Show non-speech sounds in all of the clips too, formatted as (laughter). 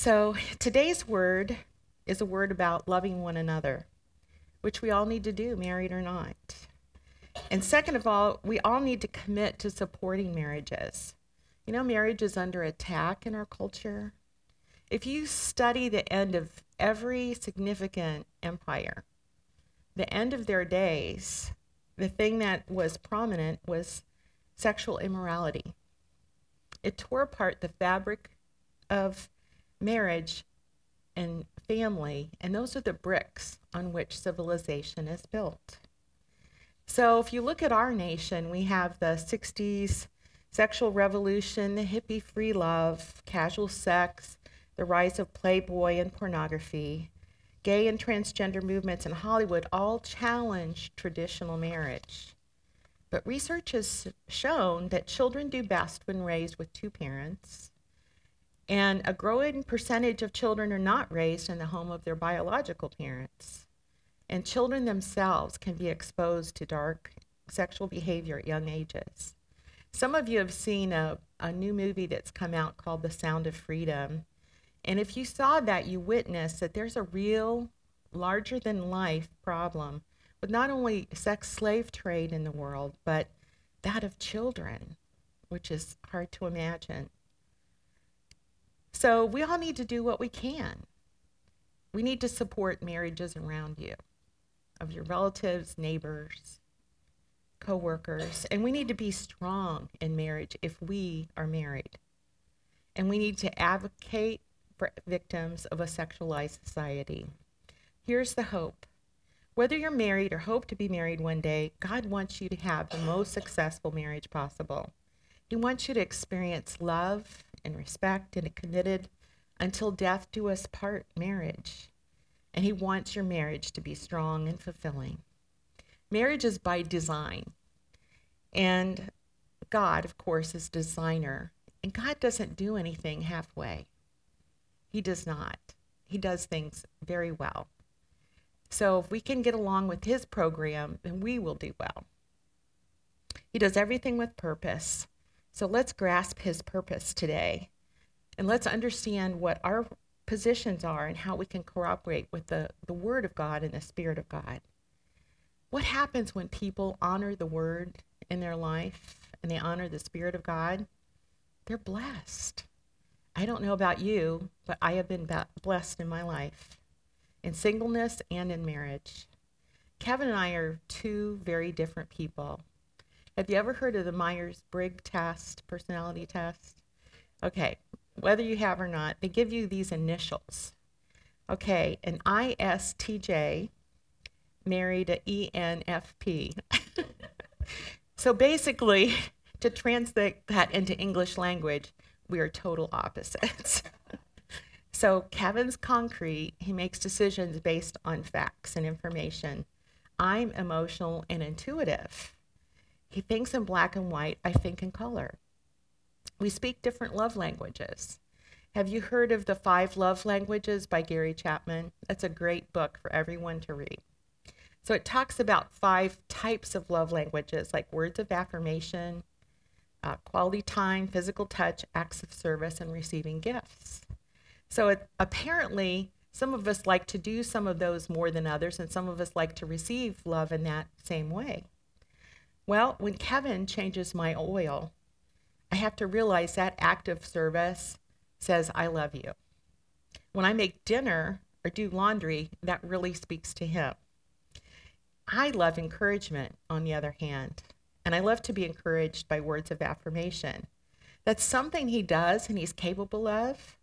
so today's word is a word about loving one another, which we all need to do, married or not. And second of all, we all need to commit to supporting marriages. You know, marriage is under attack in our culture. If you study the end of every significant empire, the end of their days, the thing that was prominent was sexual immorality. It tore apart the fabric of marriage and family, and those are the bricks on which civilization is built. So, if you look at our nation, we have the 60s sexual revolution, the hippie free love, casual sex, the rise of Playboy and pornography, gay and transgender movements in Hollywood all challenge traditional marriage. But research has shown that children do best when raised with two parents, and a growing percentage of children are not raised in the home of their biological parents. And children themselves can be exposed to dark sexual behavior at young ages. Some of you have seen a, a new movie that's come out called The Sound of Freedom. And if you saw that, you witnessed that there's a real, larger than life problem with not only sex slave trade in the world, but that of children, which is hard to imagine. So we all need to do what we can. We need to support marriages around you, of your relatives, neighbors, co-workers, and we need to be strong in marriage if we are married. And we need to advocate for victims of a sexualized society. Here's the hope. Whether you're married or hope to be married one day, God wants you to have the most successful marriage possible. He wants you to experience love and respect and a committed until death do us part marriage. And He wants your marriage to be strong and fulfilling. Marriage is by design. And God, of course, is designer. And God doesn't do anything halfway. He does not. He does things very well. So if we can get along with his program, then we will do well. He does everything with purpose. So let's grasp his purpose today. And let's understand what our positions are and how we can cooperate with the, the Word of God and the Spirit of God. What happens when people honor the Word in their life and they honor the Spirit of God? They're blessed. I don't know about you, but I have been blessed in my life, in singleness and in marriage. Kevin and I are two very different people. Have you ever heard of the Myers Briggs test, personality test? Okay, whether you have or not, they give you these initials. Okay, an ISTJ married an ENFP. (laughs) so basically, to translate that into English language, we are total opposites. (laughs) so Kevin's concrete, he makes decisions based on facts and information. I'm emotional and intuitive. He thinks in black and white, I think in color. We speak different love languages. Have you heard of The Five Love Languages by Gary Chapman? That's a great book for everyone to read. So it talks about five types of love languages like words of affirmation, uh, quality time, physical touch, acts of service, and receiving gifts. So it, apparently, some of us like to do some of those more than others, and some of us like to receive love in that same way. Well, when Kevin changes my oil, I have to realize that act of service says, I love you. When I make dinner or do laundry, that really speaks to him. I love encouragement, on the other hand, and I love to be encouraged by words of affirmation. That's something he does and he's capable of,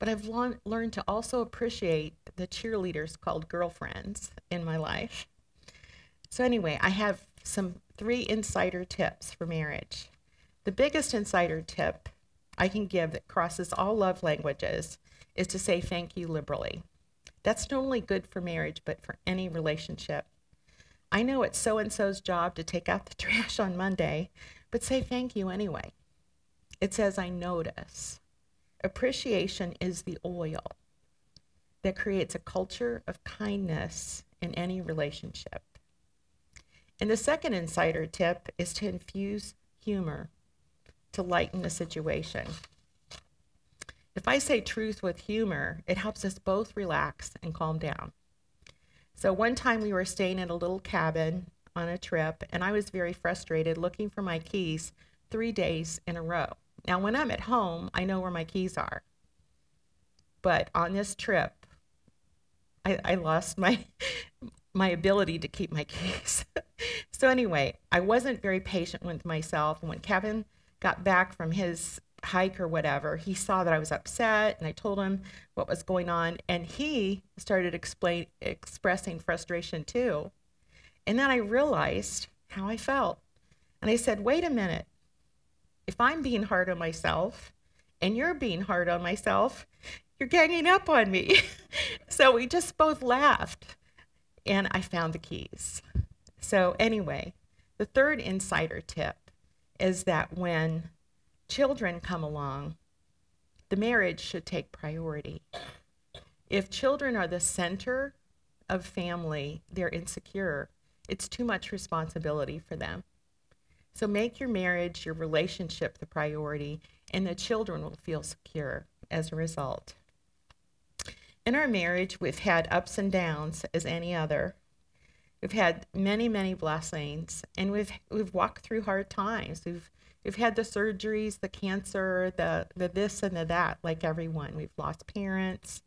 but I've learned to also appreciate the cheerleaders called girlfriends in my life. So, anyway, I have some three insider tips for marriage. The biggest insider tip I can give that crosses all love languages is to say thank you liberally. That's not only good for marriage, but for any relationship. I know it's so and so's job to take out the (laughs) trash on Monday, but say thank you anyway. It says, I notice. Appreciation is the oil that creates a culture of kindness in any relationship. And the second insider tip is to infuse humor to lighten the situation. If I say truth with humor, it helps us both relax and calm down. So one time we were staying in a little cabin on a trip, and I was very frustrated looking for my keys three days in a row. Now, when I'm at home, I know where my keys are. But on this trip, I, I lost my (laughs) my ability to keep my (laughs) keys. so anyway, I wasn't very patient with myself. And when Kevin got back from his hike or whatever, he saw that I was upset and I told him what was going on and he started explain expressing frustration too. And then I realized how I felt. And I said, "Wait a minute. If I'm being hard on myself and you're being hard on myself, you're ganging up on me." (laughs) so we just both laughed and I found the keys. So, anyway, the third insider tip is that when children come along, the marriage should take priority. If children are the center of family, they're insecure. It's too much responsibility for them. So make your marriage, your relationship the priority, and the children will feel secure as a result. In our marriage, we've had ups and downs as any other. We've had many, many blessings, and we've we've walked through hard times. We've we've had the surgeries, the cancer, the the this and the that, like everyone. We've lost parents.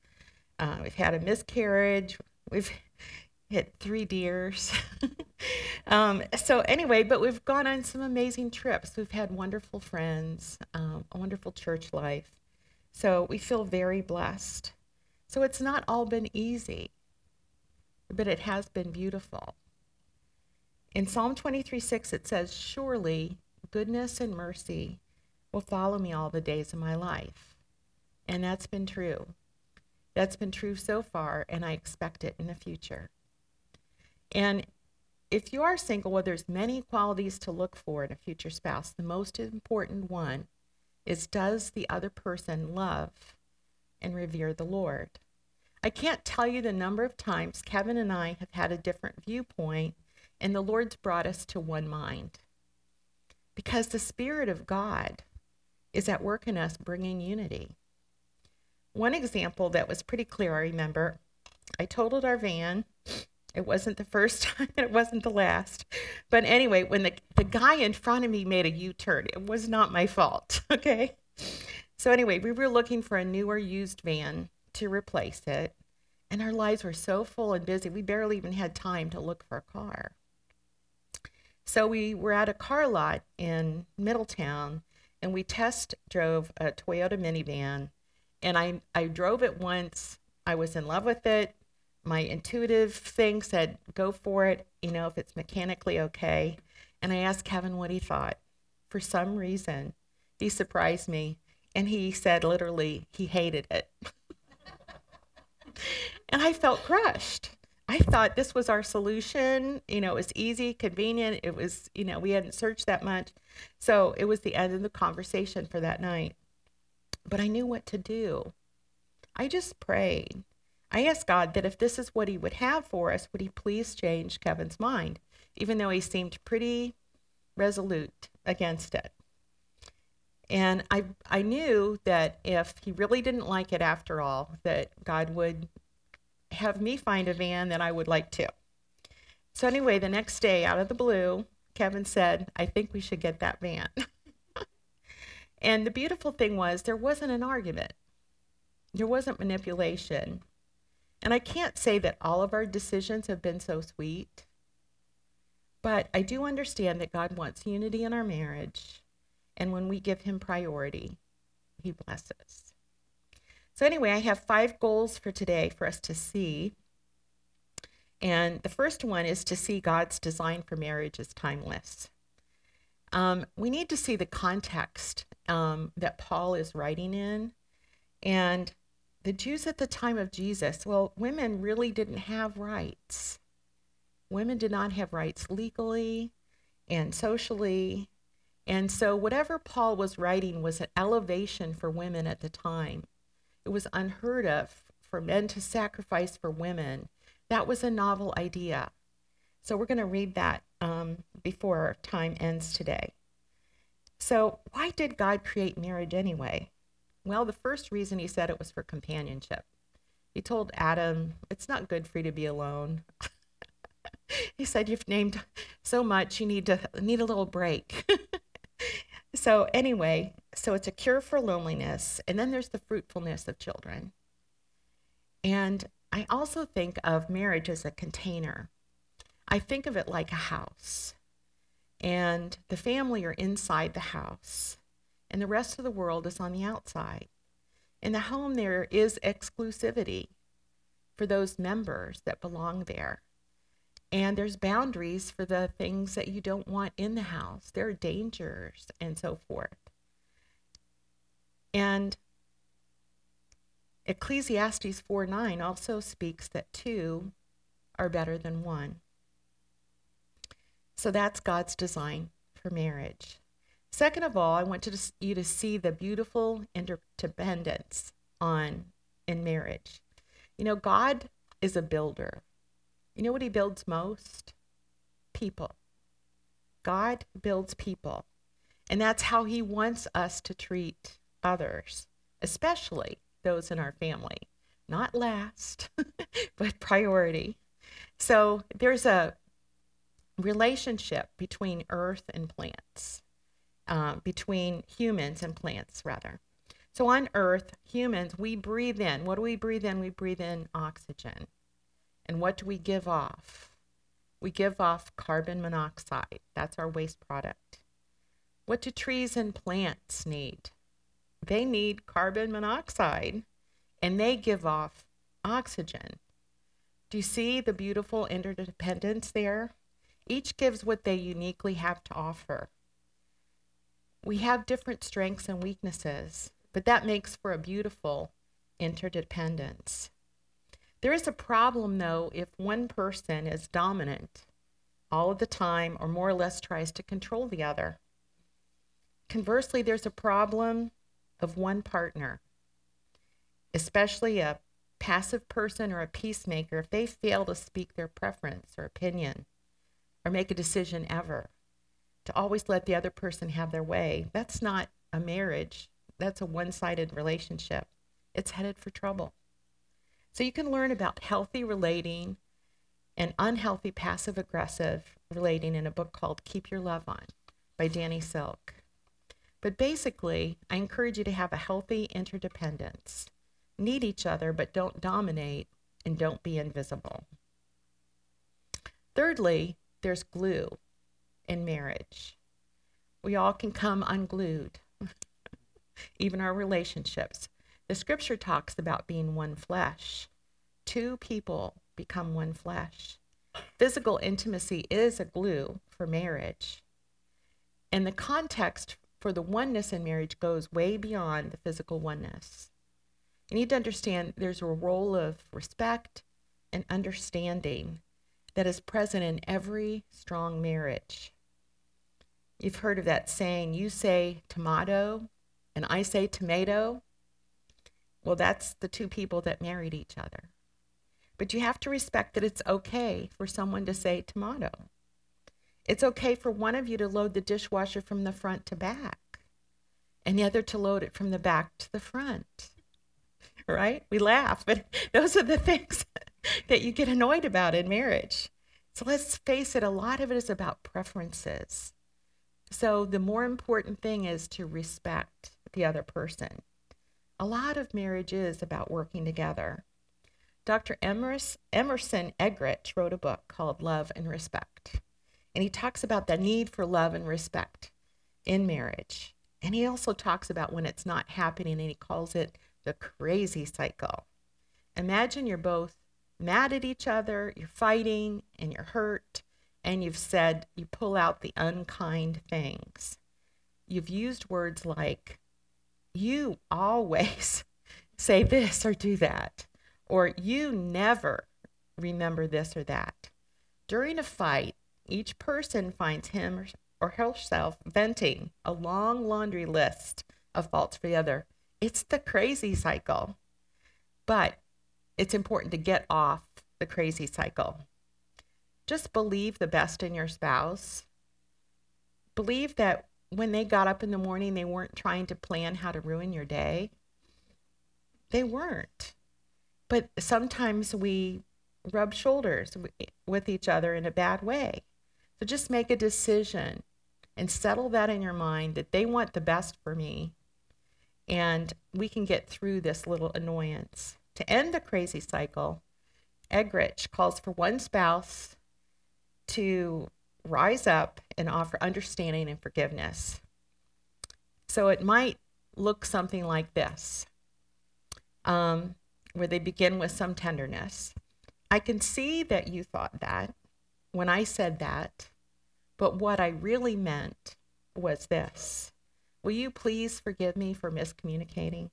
Uh, we've had a miscarriage. We've (laughs) hit three deers. (laughs) um, so anyway, but we've gone on some amazing trips. We've had wonderful friends, um, a wonderful church life. So we feel very blessed. So it's not all been easy, but it has been beautiful. In Psalm 23 6, it says, Surely goodness and mercy will follow me all the days of my life. And that's been true. That's been true so far, and I expect it in the future. And if you are single, well, there's many qualities to look for in a future spouse. The most important one is does the other person love and revere the Lord. I can't tell you the number of times Kevin and I have had a different viewpoint, and the Lord's brought us to one mind. Because the Spirit of God is at work in us, bringing unity. One example that was pretty clear, I remember, I totaled our van. It wasn't the first (laughs) time, it wasn't the last. But anyway, when the, the guy in front of me made a U turn, it was not my fault, (laughs) okay? So, anyway, we were looking for a newer used van to replace it, and our lives were so full and busy, we barely even had time to look for a car. So, we were at a car lot in Middletown, and we test drove a Toyota minivan. And I, I drove it once, I was in love with it. My intuitive thing said, go for it, you know, if it's mechanically okay. And I asked Kevin what he thought. For some reason, he surprised me and he said literally he hated it. (laughs) and I felt crushed. I thought this was our solution. You know, it was easy, convenient. It was, you know, we hadn't searched that much. So it was the end of the conversation for that night. But I knew what to do. I just prayed. I asked God that if this is what He would have for us, would He please change Kevin's mind, even though he seemed pretty resolute against it. And I, I knew that if he really didn't like it after all, that God would have me find a van that I would like to. So, anyway, the next day, out of the blue, Kevin said, I think we should get that van. (laughs) and the beautiful thing was, there wasn't an argument, there wasn't manipulation. And I can't say that all of our decisions have been so sweet, but I do understand that God wants unity in our marriage and when we give Him priority, He blesses. So, anyway, I have five goals for today for us to see. And the first one is to see God's design for marriage as timeless. Um, we need to see the context um, that Paul is writing in. And the Jews at the time of Jesus, well, women really didn't have rights. Women did not have rights legally and socially and so, whatever Paul was writing was an elevation for women at the time. It was unheard of for men to sacrifice for women. That was a novel idea. So, we're going to read that um, before our time ends today. So, why did God create marriage anyway? Well, the first reason he said it was for companionship. He told Adam, It's not good for you to be alone. (laughs) he said, You've named so much, you need to need a little break. (laughs) so anyway, so it's a cure for loneliness, and then there's the fruitfulness of children. And I also think of marriage as a container. I think of it like a house. And the family are inside the house, and the rest of the world is on the outside. In the home, there is exclusivity for those members that belong there. And there's boundaries for the things that you don't want in the house. There are dangers and so forth. And Ecclesiastes 4 9 also speaks that two are better than one. So that's God's design for marriage. Second of all, I want you to see the beautiful interdependence on in marriage. You know, God is a builder. You know what he builds most? People. God builds people. And that's how he wants us to treat others, especially those in our family. Not last, (laughs) but priority. So there's a relationship between earth and plants, uh, between humans and plants, rather. So on earth, humans, we breathe in. What do we breathe in? We breathe in oxygen. And what do we give off? We give off carbon monoxide. That's our waste product. What do trees and plants need? They need carbon monoxide and they give off oxygen. Do you see the beautiful interdependence there? Each gives what they uniquely have to offer. We have different strengths and weaknesses, but that makes for a beautiful interdependence. There is a problem, though, if one person is dominant all of the time or more or less tries to control the other. Conversely, there's a problem of one partner, especially a passive person or a peacemaker, if they fail to speak their preference or opinion or make a decision ever, to always let the other person have their way, that's not a marriage. That's a one sided relationship. It's headed for trouble. So you can learn about healthy relating and unhealthy passive aggressive relating in a book called Keep Your Love On by Danny Silk. But basically, I encourage you to have a healthy interdependence. Need each other, but don't dominate and don't be invisible. Thirdly, there's glue in marriage. We all can come unglued, (laughs) even our relationships. The scripture talks about being one flesh. Two people become one flesh. Physical intimacy is a glue for marriage. And the context for the oneness in marriage goes way beyond the physical oneness. You need to understand there's a role of respect and understanding that is present in every strong marriage. You've heard of that saying, you say tomato and I say tomato. Well, that's the two people that married each other. But you have to respect that it's okay for someone to say tomato. It's okay for one of you to load the dishwasher from the front to back and the other to load it from the back to the front. (laughs) Right? We laugh, but (laughs) those are the things (laughs) that you get annoyed about in marriage. So let's face it, a lot of it is about preferences. So the more important thing is to respect the other person. A lot of marriage is about working together. Dr. Emerson Eggerichs wrote a book called Love and Respect. And he talks about the need for love and respect in marriage. And he also talks about when it's not happening, and he calls it the crazy cycle. Imagine you're both mad at each other, you're fighting, and you're hurt, and you've said, you pull out the unkind things. You've used words like, you always (laughs) say this or do that, or you never remember this or that. During a fight, each person finds him or herself venting a long laundry list of faults for the other. It's the crazy cycle. But it's important to get off the crazy cycle. Just believe the best in your spouse. Believe that when they got up in the morning, they weren't trying to plan how to ruin your day. They weren't. But sometimes we rub shoulders with each other in a bad way. So just make a decision and settle that in your mind that they want the best for me. And we can get through this little annoyance. To end the crazy cycle, Eggerichs calls for one spouse to rise up and offer understanding and forgiveness. So it might look something like this, um, where they begin with some tenderness. I can see that you thought that when I said that, but what I really meant was this. Will you please forgive me for miscommunicating?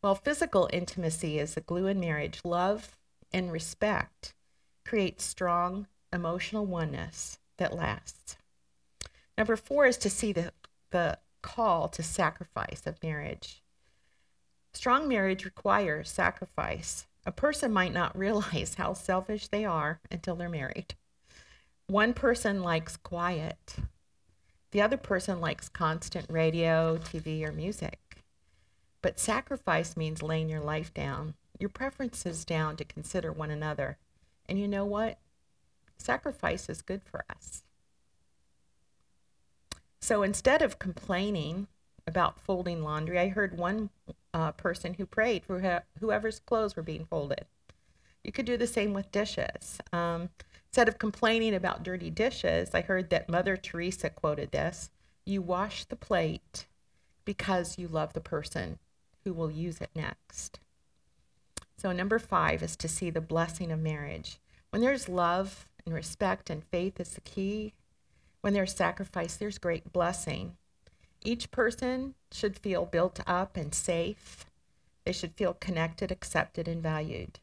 While physical intimacy is the glue in marriage, love and respect create strong emotional oneness that lasts. Number four is to see the, the call to sacrifice of marriage. Strong marriage requires sacrifice. A person might not (laughs) realize how selfish they are until they're married. One person likes quiet, the other person likes constant radio, TV, or music. But sacrifice means laying your life down, your preferences down to consider one another. And you know what? Sacrifice is good for us. So instead of complaining about folding laundry, I heard one uh, person who prayed for whoever's clothes were being folded. You could do the same with dishes. Um, instead of complaining about dirty dishes, I heard that Mother Teresa quoted this You wash the plate because you love the person who will use it next. So, number five is to see the blessing of marriage. When there's love and respect and faith is the key, when there's sacrifice, there's great blessing. Each person should feel built up and safe. They should feel connected, accepted, and valued.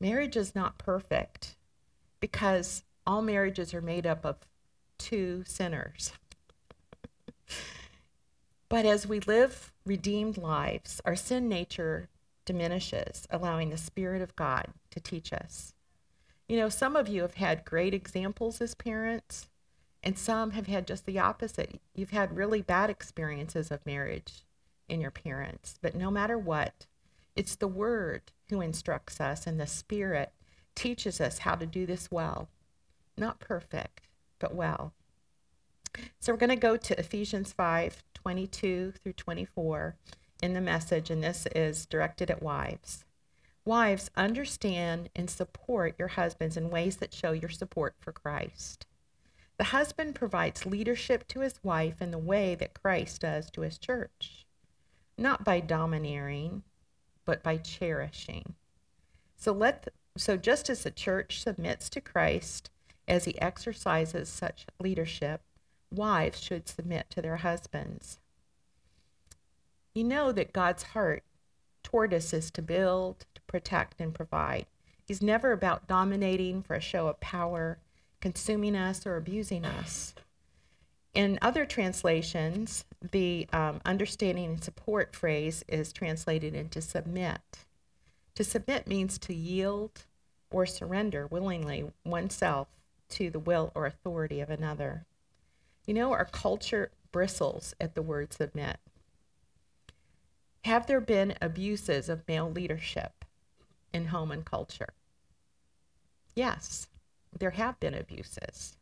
Marriage is not perfect because all marriages are made up of two sinners. but as we live redeemed lives, our sin nature diminishes, allowing the Spirit of God to teach us. You know, some of you have had great examples as parents, and some have had just the opposite. You've had really bad experiences of marriage in your parents. But no matter what, it's the Word who instructs us, and the Spirit teaches us how to do this well. Not perfect, but well. So we're going to go to Ephesians 5 22 through 24 in the message, and this is directed at wives. Wives, understand and support your husbands in ways that show your support for Christ. The husband provides leadership to his wife in the way that Christ does to his church, not by domineering, but by cherishing. So let so just as the church submits to Christ as he exercises such leadership, wives should submit to their husbands. You know that God's heart is to build, to protect, and provide. He's never about dominating for a show of power, consuming us, or abusing us. In other translations, the um, understanding and support phrase is translated into submit. To submit means to yield or surrender willingly oneself to the will or authority of another. You know, our culture bristles at the word submit. Have there been abuses of male leadership in home and culture? Yes, there have been abuses.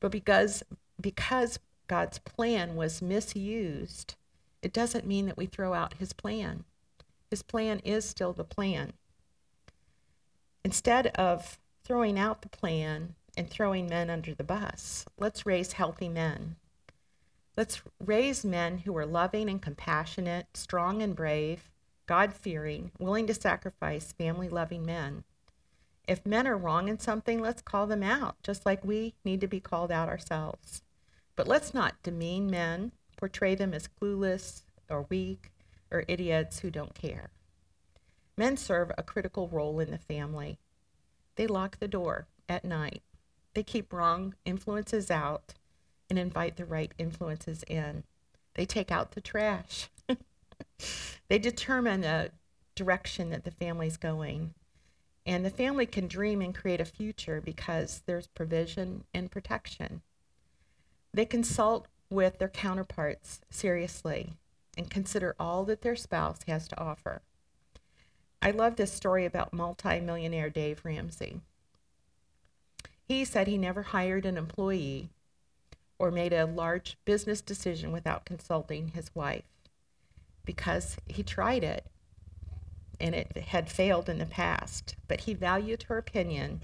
But because because God's plan was misused, it doesn't mean that we throw out his plan. His plan is still the plan. Instead of throwing out the plan and throwing men under the bus, let's raise healthy men Let's raise men who are loving and compassionate, strong and brave, God fearing, willing to sacrifice, family loving men. If men are wrong in something, let's call them out, just like we need to be called out ourselves. But let's not demean men, portray them as clueless or weak or idiots who don't care. Men serve a critical role in the family. They lock the door at night. They keep wrong influences out and invite the right influences in. They take out the trash. (laughs) they determine the direction that the family's going. And the family can dream and create a future because there's provision and protection. They consult with their counterparts seriously. and consider all that their spouse has to offer. I love this story about multimillionaire Dave Ramsey. He said he never hired an employee or made a large business decision without consulting his wife because he tried it and it had failed in the past. But he valued her opinion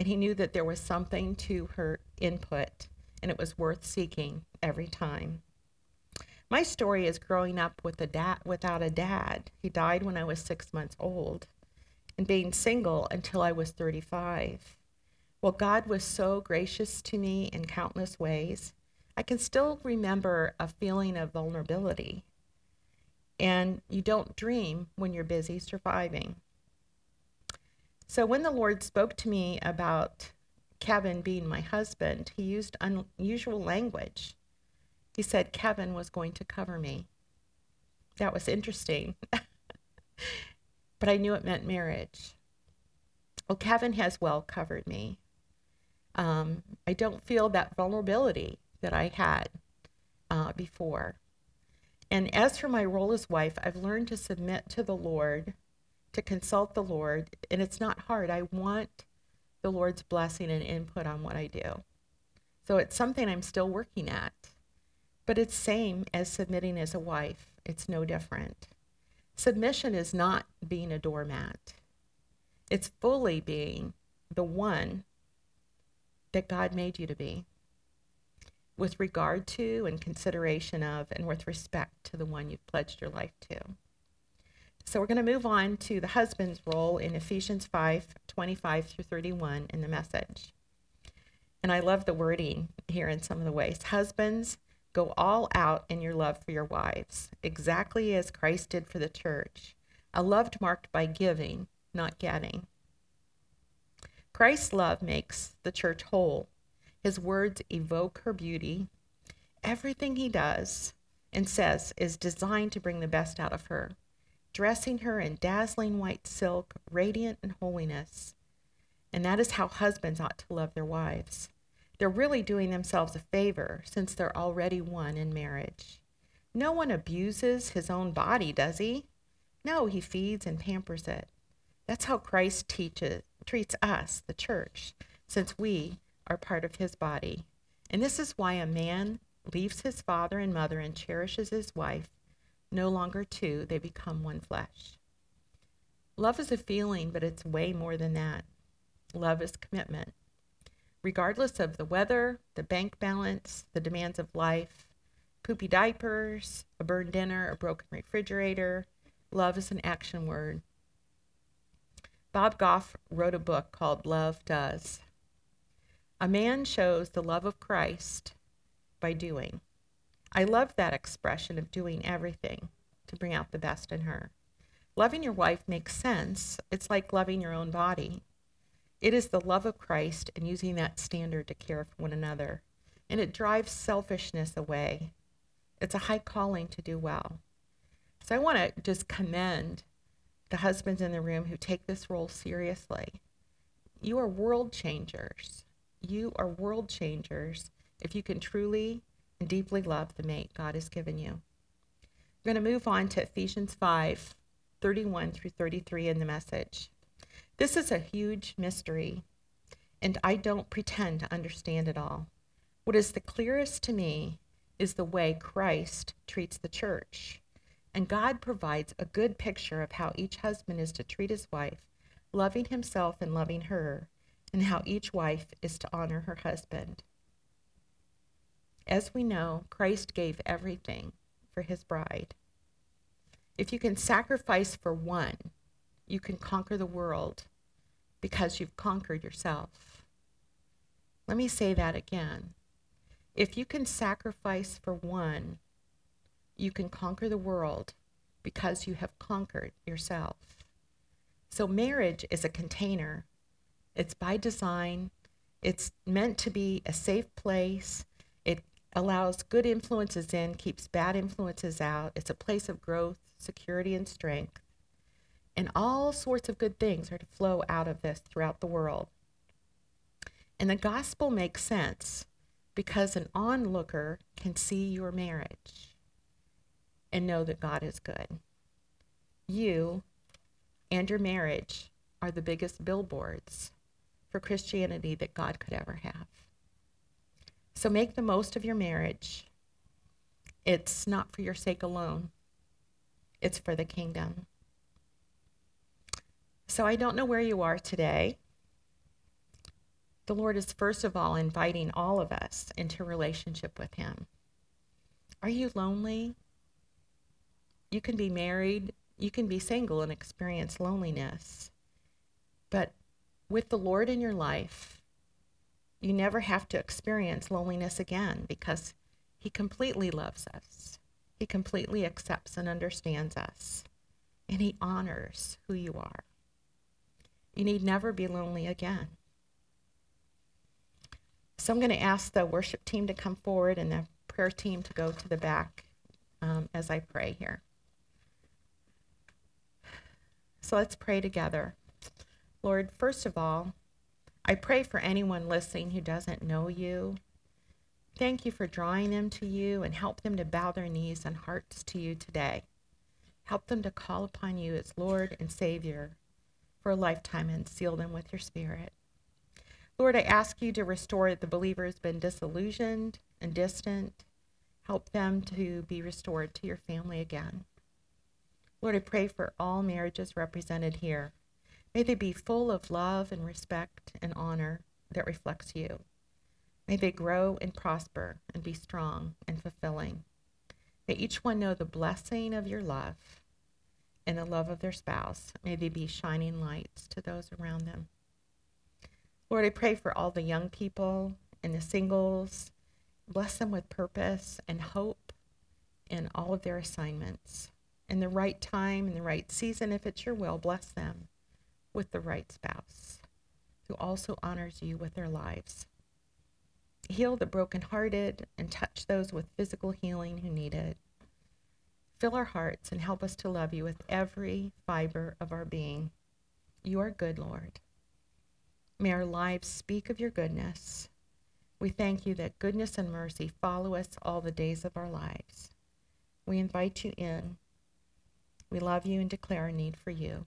and he knew that there was something to her input and it was worth seeking every time. My story is growing up with a dad without a dad. He died when I was 6 months old and being single until I was 35. Well, God was so gracious to me in countless ways. I can still remember a feeling of vulnerability. And you don't dream when you're busy surviving. So when the Lord spoke to me about Kevin being my husband, he used unusual language. He said Kevin was going to cover me. That was interesting. (laughs) but I knew it meant marriage. Well, Kevin has well covered me. Um, I don't feel that vulnerability that I had uh, before. And as for my role as wife, I've learned to submit to the Lord, to consult the Lord, and it's not hard. I want the Lord's blessing and input on what I do. So it's something I'm still working at. But it's same as submitting as a wife. It's no different. Submission is not being a doormat. It's fully being the one that God made you to be with regard to and consideration of and with respect to the one you've pledged your life to. So we're going to move on to the husband's role in Ephesians 5 25 through 31 in the message. And I love the wording here in some of the ways. Husbands, go all out in your love for your wives, exactly as Christ did for the church, a love marked by giving, not getting. Christ's love makes the church whole. His words evoke her beauty. Everything he does and says is designed to bring the best out of her, dressing her in dazzling white silk, radiant in holiness. And that is how husbands ought to love their wives. They're really doing themselves a favor since they're already one in marriage. No one abuses his own body, does he? No, he feeds and pampers it. That's how Christ teaches treats us, the church, since we are part of his body. And this is why a man leaves his father and mother and cherishes his wife. No longer two, they become one flesh. Love is a feeling, but it's way more than that. Love is commitment. Regardless of the weather, the bank balance, the demands of life, poopy diapers, a burned dinner, a broken refrigerator, love is an action word Bob Goff wrote a book called Love Does. A man shows the love of Christ by doing. I love that expression of doing everything to bring out the best in her. Loving your wife makes sense. It's like loving your own body. It is the love of Christ and using that standard to care for one another. And it drives selfishness away. It's a high calling to do well. So I want to just commend the husbands in the room who take this role seriously. You are world changers. You are world changers if you can truly and deeply love the mate God has given you. We're going to move on to Ephesians 5 31 through 33 in the message. This is a huge mystery, and I don't pretend to understand it all. What is the clearest to me is the way Christ treats the church. And God provides a good picture of how each husband is to treat his wife, loving himself and loving her, and how each wife is to honor her husband. As we know, Christ gave everything for his bride. If you can sacrifice for one, you can conquer the world because you've conquered yourself. Let me say that again. If you can sacrifice for one, you can conquer the world because you have conquered yourself. So, marriage is a container, it's by design, it's meant to be a safe place. It allows good influences in, keeps bad influences out. It's a place of growth, security, and strength. And all sorts of good things are to flow out of this throughout the world. And the gospel makes sense because an onlooker can see your marriage. And know that God is good. You and your marriage are the biggest billboards for Christianity that God could ever have. So make the most of your marriage. It's not for your sake alone, it's for the kingdom. So I don't know where you are today. The Lord is first of all inviting all of us into relationship with Him. Are you lonely? You can be married, you can be single and experience loneliness. But with the Lord in your life, you never have to experience loneliness again because He completely loves us. He completely accepts and understands us, and He honors who you are. You need never be lonely again. So I'm going to ask the worship team to come forward and the prayer team to go to the back um, as I pray here. So let's pray together. Lord, first of all, I pray for anyone listening who doesn't know you. Thank you for drawing them to you and help them to bow their knees and hearts to you today. Help them to call upon you as Lord and Savior for a lifetime and seal them with your Spirit. Lord, I ask you to restore the believer who's been disillusioned and distant. Help them to be restored to your family again. Lord, I pray for all marriages represented here. May they be full of love and respect and honor that reflects you. May they grow and prosper and be strong and fulfilling. May each one know the blessing of your love and the love of their spouse. May they be shining lights to those around them. Lord, I pray for all the young people and the singles. Bless them with purpose and hope in all of their assignments. In the right time, in the right season, if it's your will, bless them with the right spouse who also honors you with their lives. Heal the brokenhearted and touch those with physical healing who need it. Fill our hearts and help us to love you with every fiber of our being. You are good, Lord. May our lives speak of your goodness. We thank you that goodness and mercy follow us all the days of our lives. We invite you in. We love you and declare our need for you.